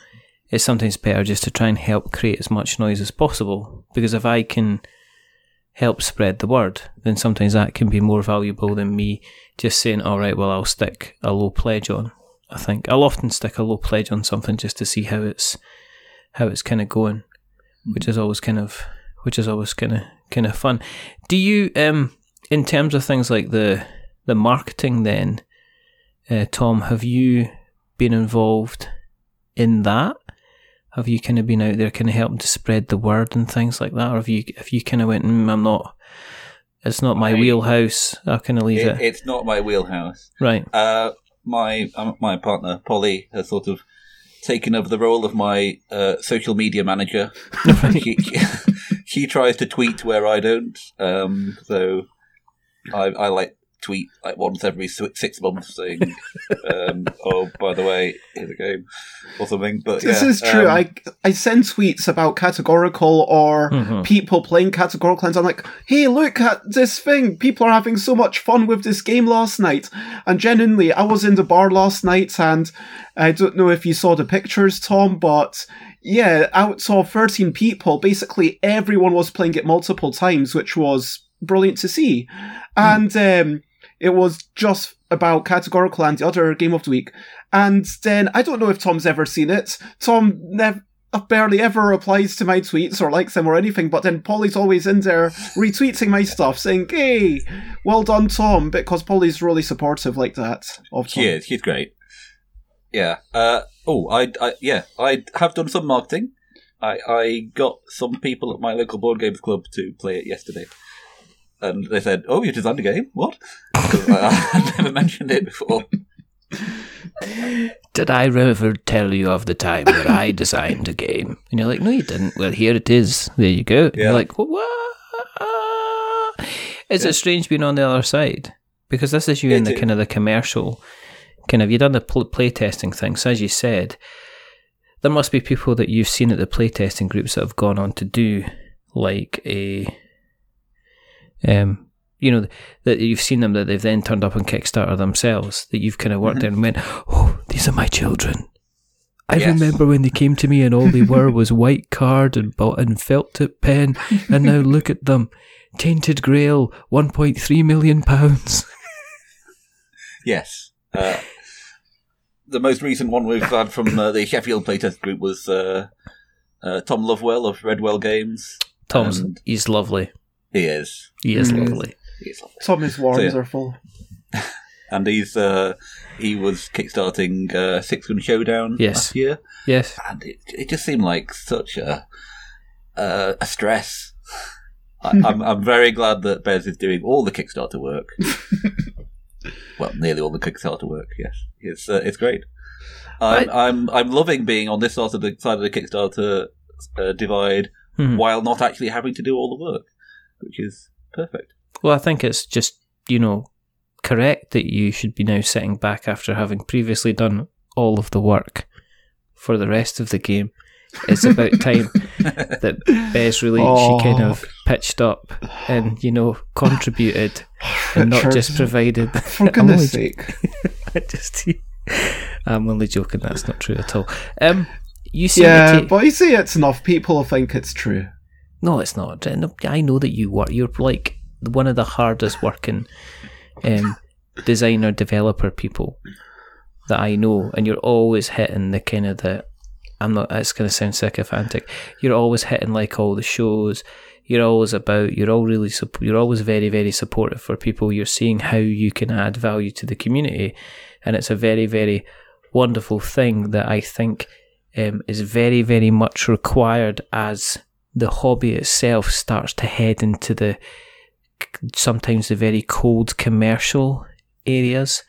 it's sometimes better just to try and help create as much noise as possible. Because if I can help spread the word, then sometimes that can be more valuable than me just saying, all right, well, I'll stick a low pledge on. I think I'll often stick a low pledge on something just to see how it's how it's kind of going, which is always kind of which is always kind of kind of fun. Do you um in terms of things like the the marketing then uh, Tom, have you been involved in that? Have you kind of been out there, kind of helping to spread the word and things like that, or have you have you kind of went, mm, I'm not, it's not my I- wheelhouse. I'll kind of leave it, it. it's not my wheelhouse. Right. Uh, my um, my partner Polly has sort of taken over the role of my uh, social media manager. she, she, tries to tweet where I don't, um, so I, I like tweet like once every six months saying, um, "Oh, by the way, here's a game" or something. But This yeah, is true. um, I I send tweets about categorical or Mhm. people playing categorical, and I'm like, "Hey, look at this thing! People are having so much fun with this game last night." And genuinely, I was in the bar last night, and I don't know if you saw the pictures, Tom, but yeah, out of 13 people, basically everyone was playing it multiple times, which was brilliant to see. And um, it was just about categorical and the other game of the week. And then I don't know if Tom's ever seen it. Tom never. Barely ever replies to my tweets or likes them or anything, but then Polly's always in there retweeting my stuff, saying, "Hey, well done, Tom," because Polly's really supportive like that of Tom. Is. She's great. Yeah. Uh, oh, I, I yeah, I have done some marketing. I, I got some people at my local board games club to play it yesterday, and they said, "Oh, you designed a game? What?" Uh, I, I'd never mentioned it before. Did I ever tell you of the time where I designed a game? And you're like, no, you didn't. Well, here it is. There you go. And Yeah. You're like, what? Is it strange being on the other side? because this is you It in the did. kind of the commercial kind of you done the pl- playtesting thing. So as you said, there must be people that you've seen at the playtesting groups that have gone on to do like a um you know that you've seen them that they've then turned up on Kickstarter themselves that you've kind of worked there and went, oh, these are my children. I Yes. remember when they came to me and all they were was white card and and felt tip pen, and now look at them, tainted grail, one point three million pounds. Yes. Uh, the most recent one we've had from uh, the Sheffield playtest group was uh, uh, Tom Lovewell of Redwell Games. Tom's And he's lovely. He is. He is Mm. lovely. He is lovely. Tom is So, yeah. wonderful. And he's uh, he was kickstarting uh, Six Gun Showdown Yes. last year, Yes. and it, it just seemed like such a uh, a stress. I, I'm I'm very glad that Bez is doing all the Kickstarter work. well, nearly all the Kickstarter work. Yes, it's uh, it's great. I'm, I'm I'm loving being on this side of the side of the Kickstarter uh, divide Mhm. while not actually having to do all the work, which is perfect. Well, I think it's just you know correct that you should be now sitting back after having previously done all of the work for the rest of the game. It's about time that Bez really Oh. she kind of pitched up and you know contributed and not just provided. For I'm only goodness sake. I just I'm only joking. That's not true at all. Um, you seem Yeah, but you say it's enough, people think it's true. No, it's not. I know that you work. You're like one of the hardest working um, designer developer people that I know, and you're always hitting the kind of the. I'm not. It's going to sound sycophantic. You're always hitting like all the shows. You're always about. You're all really. You're always very, very supportive for people. You're seeing how you can add value to the community, and it's a very, very wonderful thing that I think um, is very, very much required as the hobby itself starts to head into the sometimes the very cold commercial areas.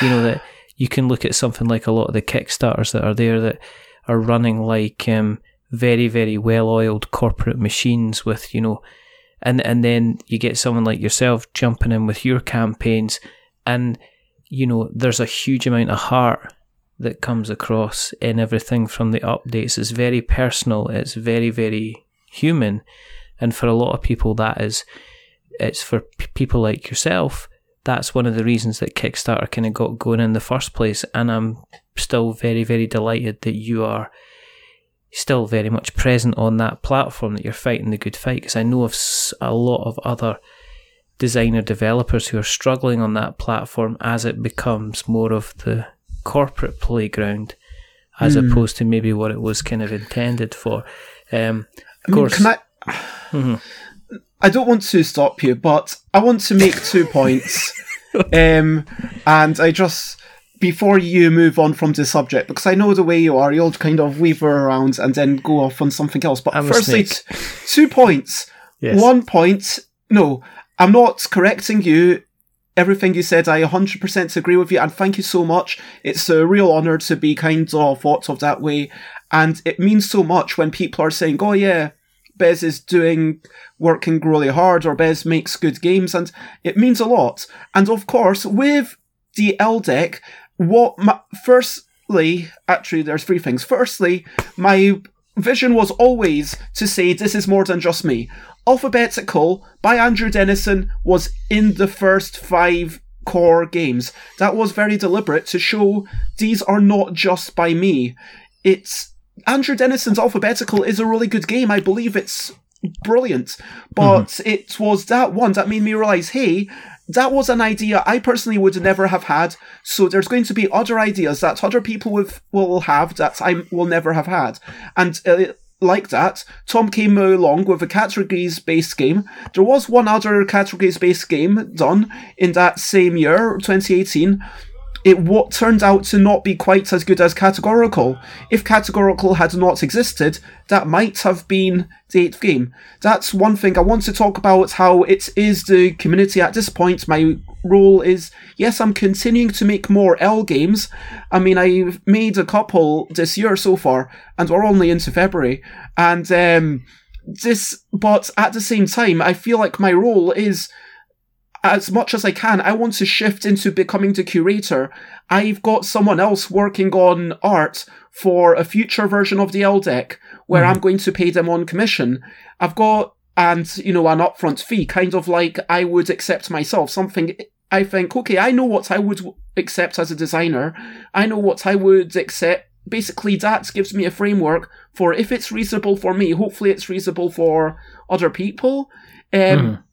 You know that you can look at something like a lot of the Kickstarters that are there that are running like um, very, very well-oiled corporate machines with you know, and and then you get someone like yourself jumping in with your campaigns, and you know there's a huge amount of heart that comes across in everything from the updates. It's very personal. It's very, very human, and for a lot of people, that is, it's for p- people like yourself. That's one of the reasons that Kickstarter kind of got going in the first place, and I'm still very, very delighted that you are still very much present on that platform. That you're fighting the good fight, because I know of a lot of other designer developers who are struggling on that platform as it becomes more of the corporate playground as Hmm. opposed to maybe what it was kind of intended for. Um, I mean, course, can I? Mhm. I don't want to stop you, but I want to make two points. Um, and I just before you move on from the subject, because I know the way you are, you'll kind of weaver around and then go off on something else. But I'm firstly, t- two points. Yes. One point. No, I'm not correcting you. Everything you said, I 100% agree with you, and thank you so much. It's a real honour to be kind of thought of that way, and it means so much when people are saying, "Oh yeah, Bez is doing working really hard," or Bez makes good games, and it means a lot. And of course, with the L deck, what my, firstly, actually, there's three things. Firstly, my vision was always to say this is more than just me. Alphabetical by Andrew Dennison was in the first five core games. That was very deliberate to show these are not just by me. It's Andrew Dennison's Alphabetical is a really good game. I believe it's brilliant. But it was that one that made me realize, hey, that was an idea I personally would never have had. So there's going to be other ideas that other people will have that I will never have had. And uh, like that, Tom came along with a categories based game. There was one other categories based game done in that same year, 2018 it what turned out to not be quite as good as categorical. If categorical had not existed, that might have been the eighth game. That's one thing I want to talk about how it is the community at this point. My role is yes, I'm continuing to make more L games. I mean, I've made a couple this year so far, and we're only into February. And um, this, but at the same time, I feel like my role is as much as I can, I want to shift into becoming the curator. I've got someone else working on art for a future version of the L deck where I'm going to pay them on commission. I've got, and, you know, an upfront fee, kind of like I would accept myself, something I think, okay, I know what I would accept as a designer. I know what I would accept. Basically, that gives me a framework for if it's reasonable for me, hopefully it's reasonable for other people. Um,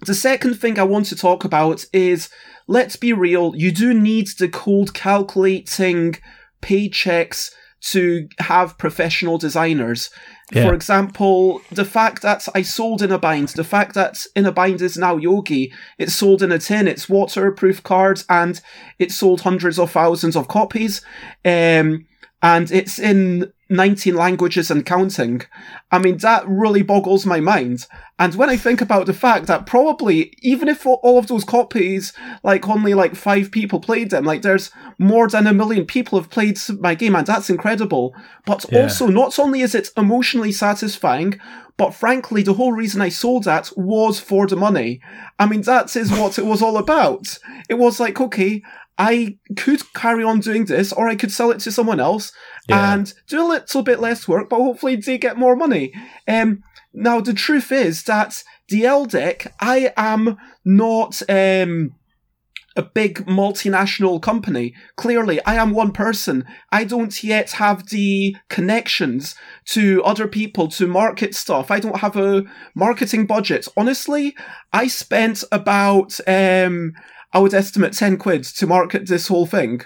The second thing I want to talk about is, let's be real, you do need the cold calculating paychecks to have professional designers. Yeah. For example, the fact that I sold in a bind, the fact that in a bind is now Yogi, it's sold in a tin, it's waterproof cards, and it sold hundreds of thousands of copies. Um, and it's in 19 languages and counting. I mean, that really boggles my mind. And when I think about the fact that probably, even if all of those copies, like only like five people played them, like there's more than a million people have played my game, and that's incredible. But Yeah. also, not only is it emotionally satisfying, but frankly, the whole reason I sold that was for the money. I mean, that is what it was all about. It was like, okay, I could carry on doing this, or I could sell it to someone else Yeah. and do a little bit less work, but hopefully they get more money. Um, now the truth is that the L deck, I am not um, a big multinational company. Clearly, I am one person. I don't yet have the connections to other people to market stuff. I don't have a marketing budget. Honestly, I spent about um, I would estimate 10 quid to market this whole thing.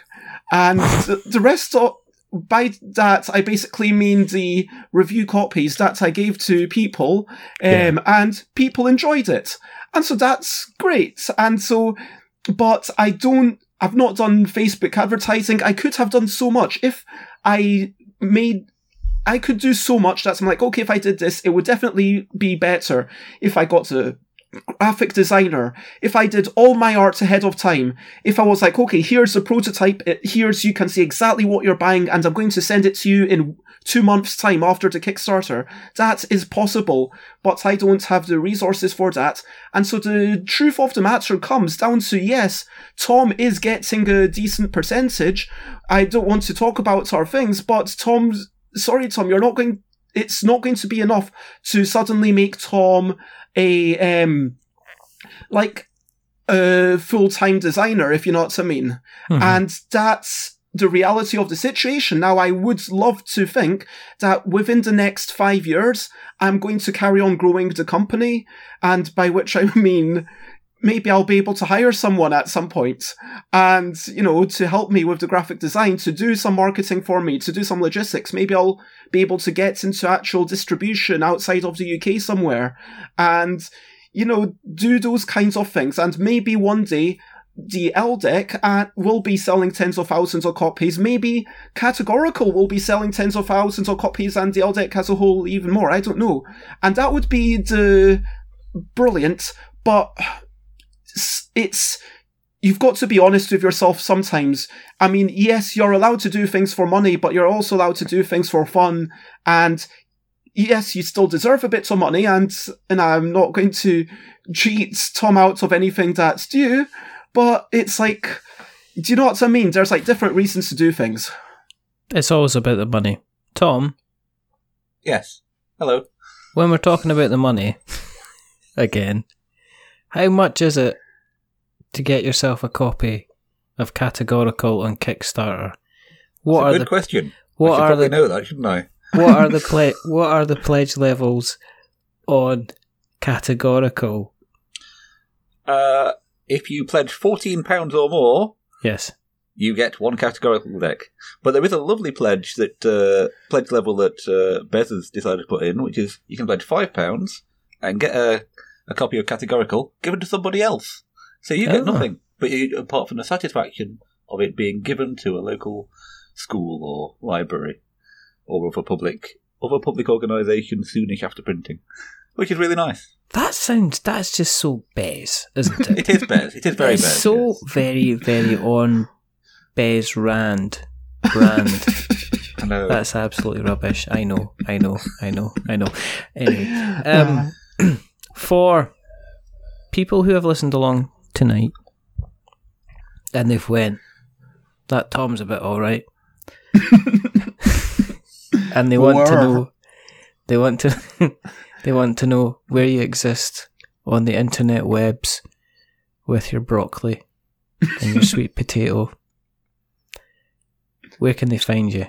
And the, the rest of, by that, I basically mean the review copies that I gave to people, um, and people enjoyed it. And so that's great. And so, but I don't, I've not done Facebook advertising. I could have done so much if I made I could do so much that I'm like, okay, if I did this, it would definitely be better if I got a graphic designer, if I did all my art ahead of time, if I was like, okay, here's the prototype, uh, here's, you can see exactly what you're buying, and I'm going to send it to you in two months' time after the Kickstarter. That is possible, but I don't have the resources for that. And so the truth of the matter comes down to yes, Tom is getting a decent percentage. I don't want to talk about our things, but Tom's, sorry, Tom, you're not going, it's not going to be enough to suddenly make Tom a, um, like, a full-time designer, if you know what I mean. And that's the reality of the situation. Now, I would love to think that within the next five years, I'm going to carry on growing the company. And by which I mean, maybe I'll be able to hire someone at some point and, you know, to help me with the graphic design, to do some marketing for me, to do some logistics. Maybe I'll be able to get into actual distribution outside of the UK somewhere and, you know, do those kinds of things. And maybe one day the L deck uh, will be selling tens of thousands of copies. Maybe Categorical will be selling tens of thousands of copies and the L deck as a whole even more. I don't know. And that would be the brilliant, but it's you've got to be honest with yourself sometimes. I mean, yes, you're allowed to do things for money, but you're also allowed to do things for fun. And yes, you still deserve a bit of money, and and I'm not going to cheat Tom out of anything that's due. But it's like, do you know what I mean? There's like different reasons to do things. It's always about the money. Tom, Yes. Hello. when we're talking about the money, again, how much is it to get yourself a copy of Categorical on Kickstarter? What are good the question. what I should are the know that, shouldn't I? what are the ple- what are the pledge levels on Categorical? Uh, if you pledge fourteen pounds or more, Yes. you get one categorical deck. But there is a lovely pledge that uh, pledge level that uh, Bez has decided to put in, which is you can pledge five pounds and get a, a copy of categorical given to somebody else. So you get Oh. nothing, but you, apart from the satisfaction of it being given to a local school or library or other public other public organisation soonish after printing, which is really nice. That sounds that's just so Bez, isn't it? It is Bez. It is very it's Bez. so yes. very, very on Bez Rand brand. I know. That's absolutely rubbish. I know, I know, I know, I know. Anyway, um, for people who have listened along tonight, and they've went, that Tom's a bit all right, and they want to know, they want to, they want to know where you exist on the internet webs with your broccoli and your sweet potato. Where can they find you?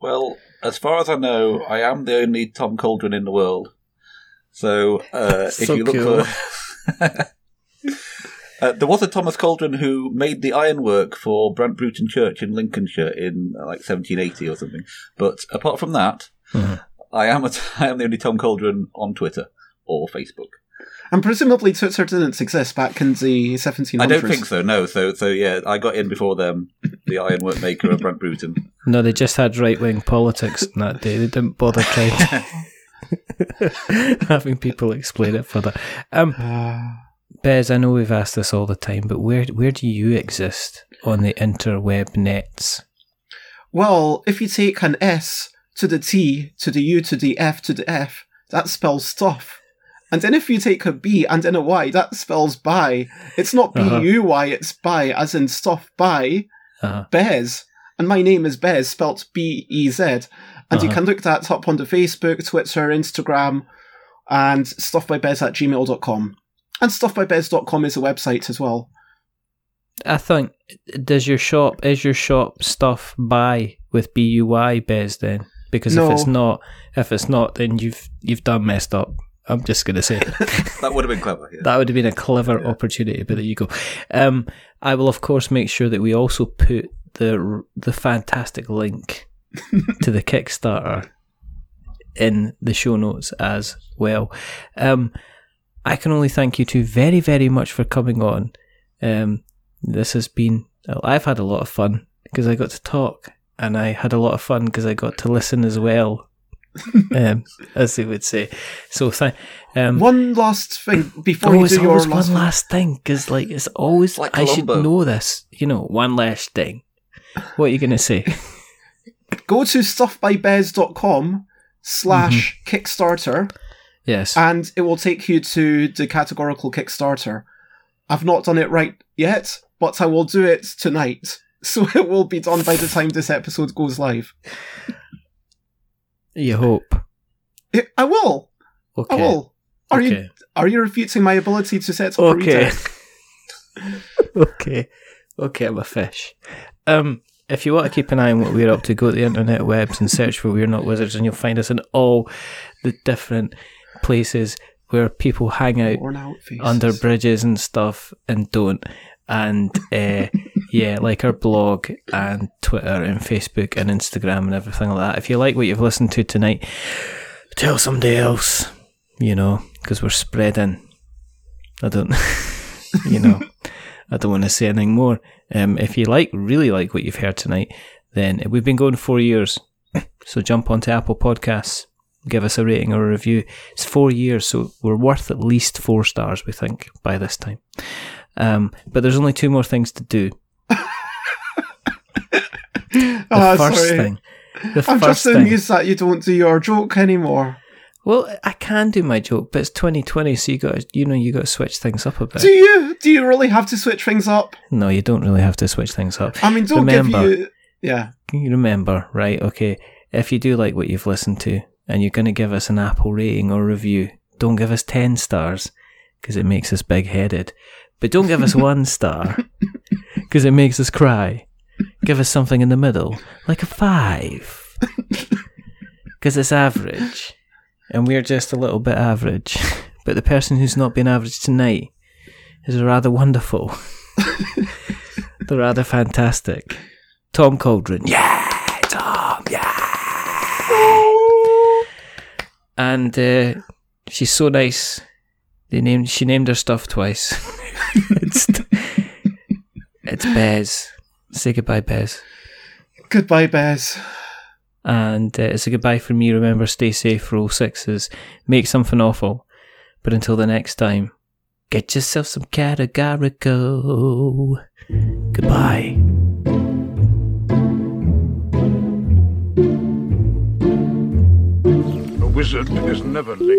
Well, as far as I know, I am the only Tom Cauldron in the world. So, uh, if So you look cool. for. Uh, there was a Thomas Cauldron who made the ironwork for Brant Broughton Church in Lincolnshire in uh, like 1780 or something. But apart from that, Mhm. I am a, I am the only Tom Cauldron on Twitter or Facebook. And presumably Twitter didn't exist back in the 1700s. I don't think so. No. So so yeah, I got in before them. The ironwork maker of Brant Broughton. No, they just had right wing politics on that day. They didn't bother trying to having people explain it further. Um, Uh, Bez, I know we've asked this all the time, but where where do you exist on the interweb nets? well, if you take an S to the T to the U to the F to the F, that spells stuff. And then if you take a B and then a Y, that spells by. It's not B Uh-huh. U Y, it's by, as in stuff by Uh, Bez. And my name is Bez, spelt B E Z. And you Uh-huh. can look that up on the Facebook, Twitter, Instagram, and stuffbybez at gmail.com. And stuffbybez.com is a website as well. I think does your shop is your shop stuff by with B U Y Bez then? Because No. if it's not, if it's not, then you've you've done messed up. I'm just gonna say. That would have been clever. Yeah. That would have been a clever opportunity, but there you go. Um, I will, of course, make sure that we also put the the fantastic link to the Kickstarter in the show notes as well. Um, I can only thank you two very, very much for coming on. Um, this has been, I've had a lot of fun because I got to talk, and I had a lot of fun because I got to listen as well. um, as they would say. So, th- um, One last thing before oh, you it's do your always last one last thing because, like, it's always Like I should know this. You know, one last thing. What are you going to say? go to stuffbybez.com slash Mm-hmm. Yes. and it will take you to the categorical Kickstarter. I've not done it right yet, but I will do it tonight. So it will be done by the time this episode goes live. you hope. I will. Okay. I will. Are you are you refuting my ability to set up a Okay. okay. Okay, I'm a fish. Um, if you want to keep an eye on what we're up to, go to the internet webs and search for We're Not Wizards, and you'll find us in all the different places where people hang out Worn out faces. under bridges and stuff and don't. And uh, yeah, like our blog and Twitter and Facebook and Instagram and everything like that. If you like what you've listened to tonight, tell somebody else, you know, because we're spreading. I don't, you know, I don't want to say anything more. Um, if you like, really like what you've heard tonight, then we've been going four years. So jump onto Apple Podcasts, give us a rating or a review. It's four years, so we're worth at least four stars, we think, by this time. Um, but there's only two more things to do. The Ah, first sorry. thing. The I'm first just thing. amused that you don't do your joke anymore. Well, I can do my joke, but it's 2020, so you got you know you got to switch things up a bit. Do you? Do you really have to switch things up? no, you don't really have to switch things up. I mean, don't Remember- give you. Yeah. You remember, right? Okay, if you do like what you've listened to, and you're going to give us an Apple rating or review, don't give us 10 stars because it makes us big headed. But don't give us one star because it makes us cry. Give us something in the middle, like a five, because it's average. And we're just a little bit average. But the person who's not been average tonight is rather wonderful. They're rather fantastic. Tom Cauldron. Yeah, And uh, she's so nice. They named she named her stuff twice. it's it's Bez. Say goodbye, Bez. Goodbye, Bez. And uh, it's a goodbye from me. Remember, stay safe. for all sixes. Make something awful. But until the next time, get yourself some categorical. Goodbye. Wizard is never late.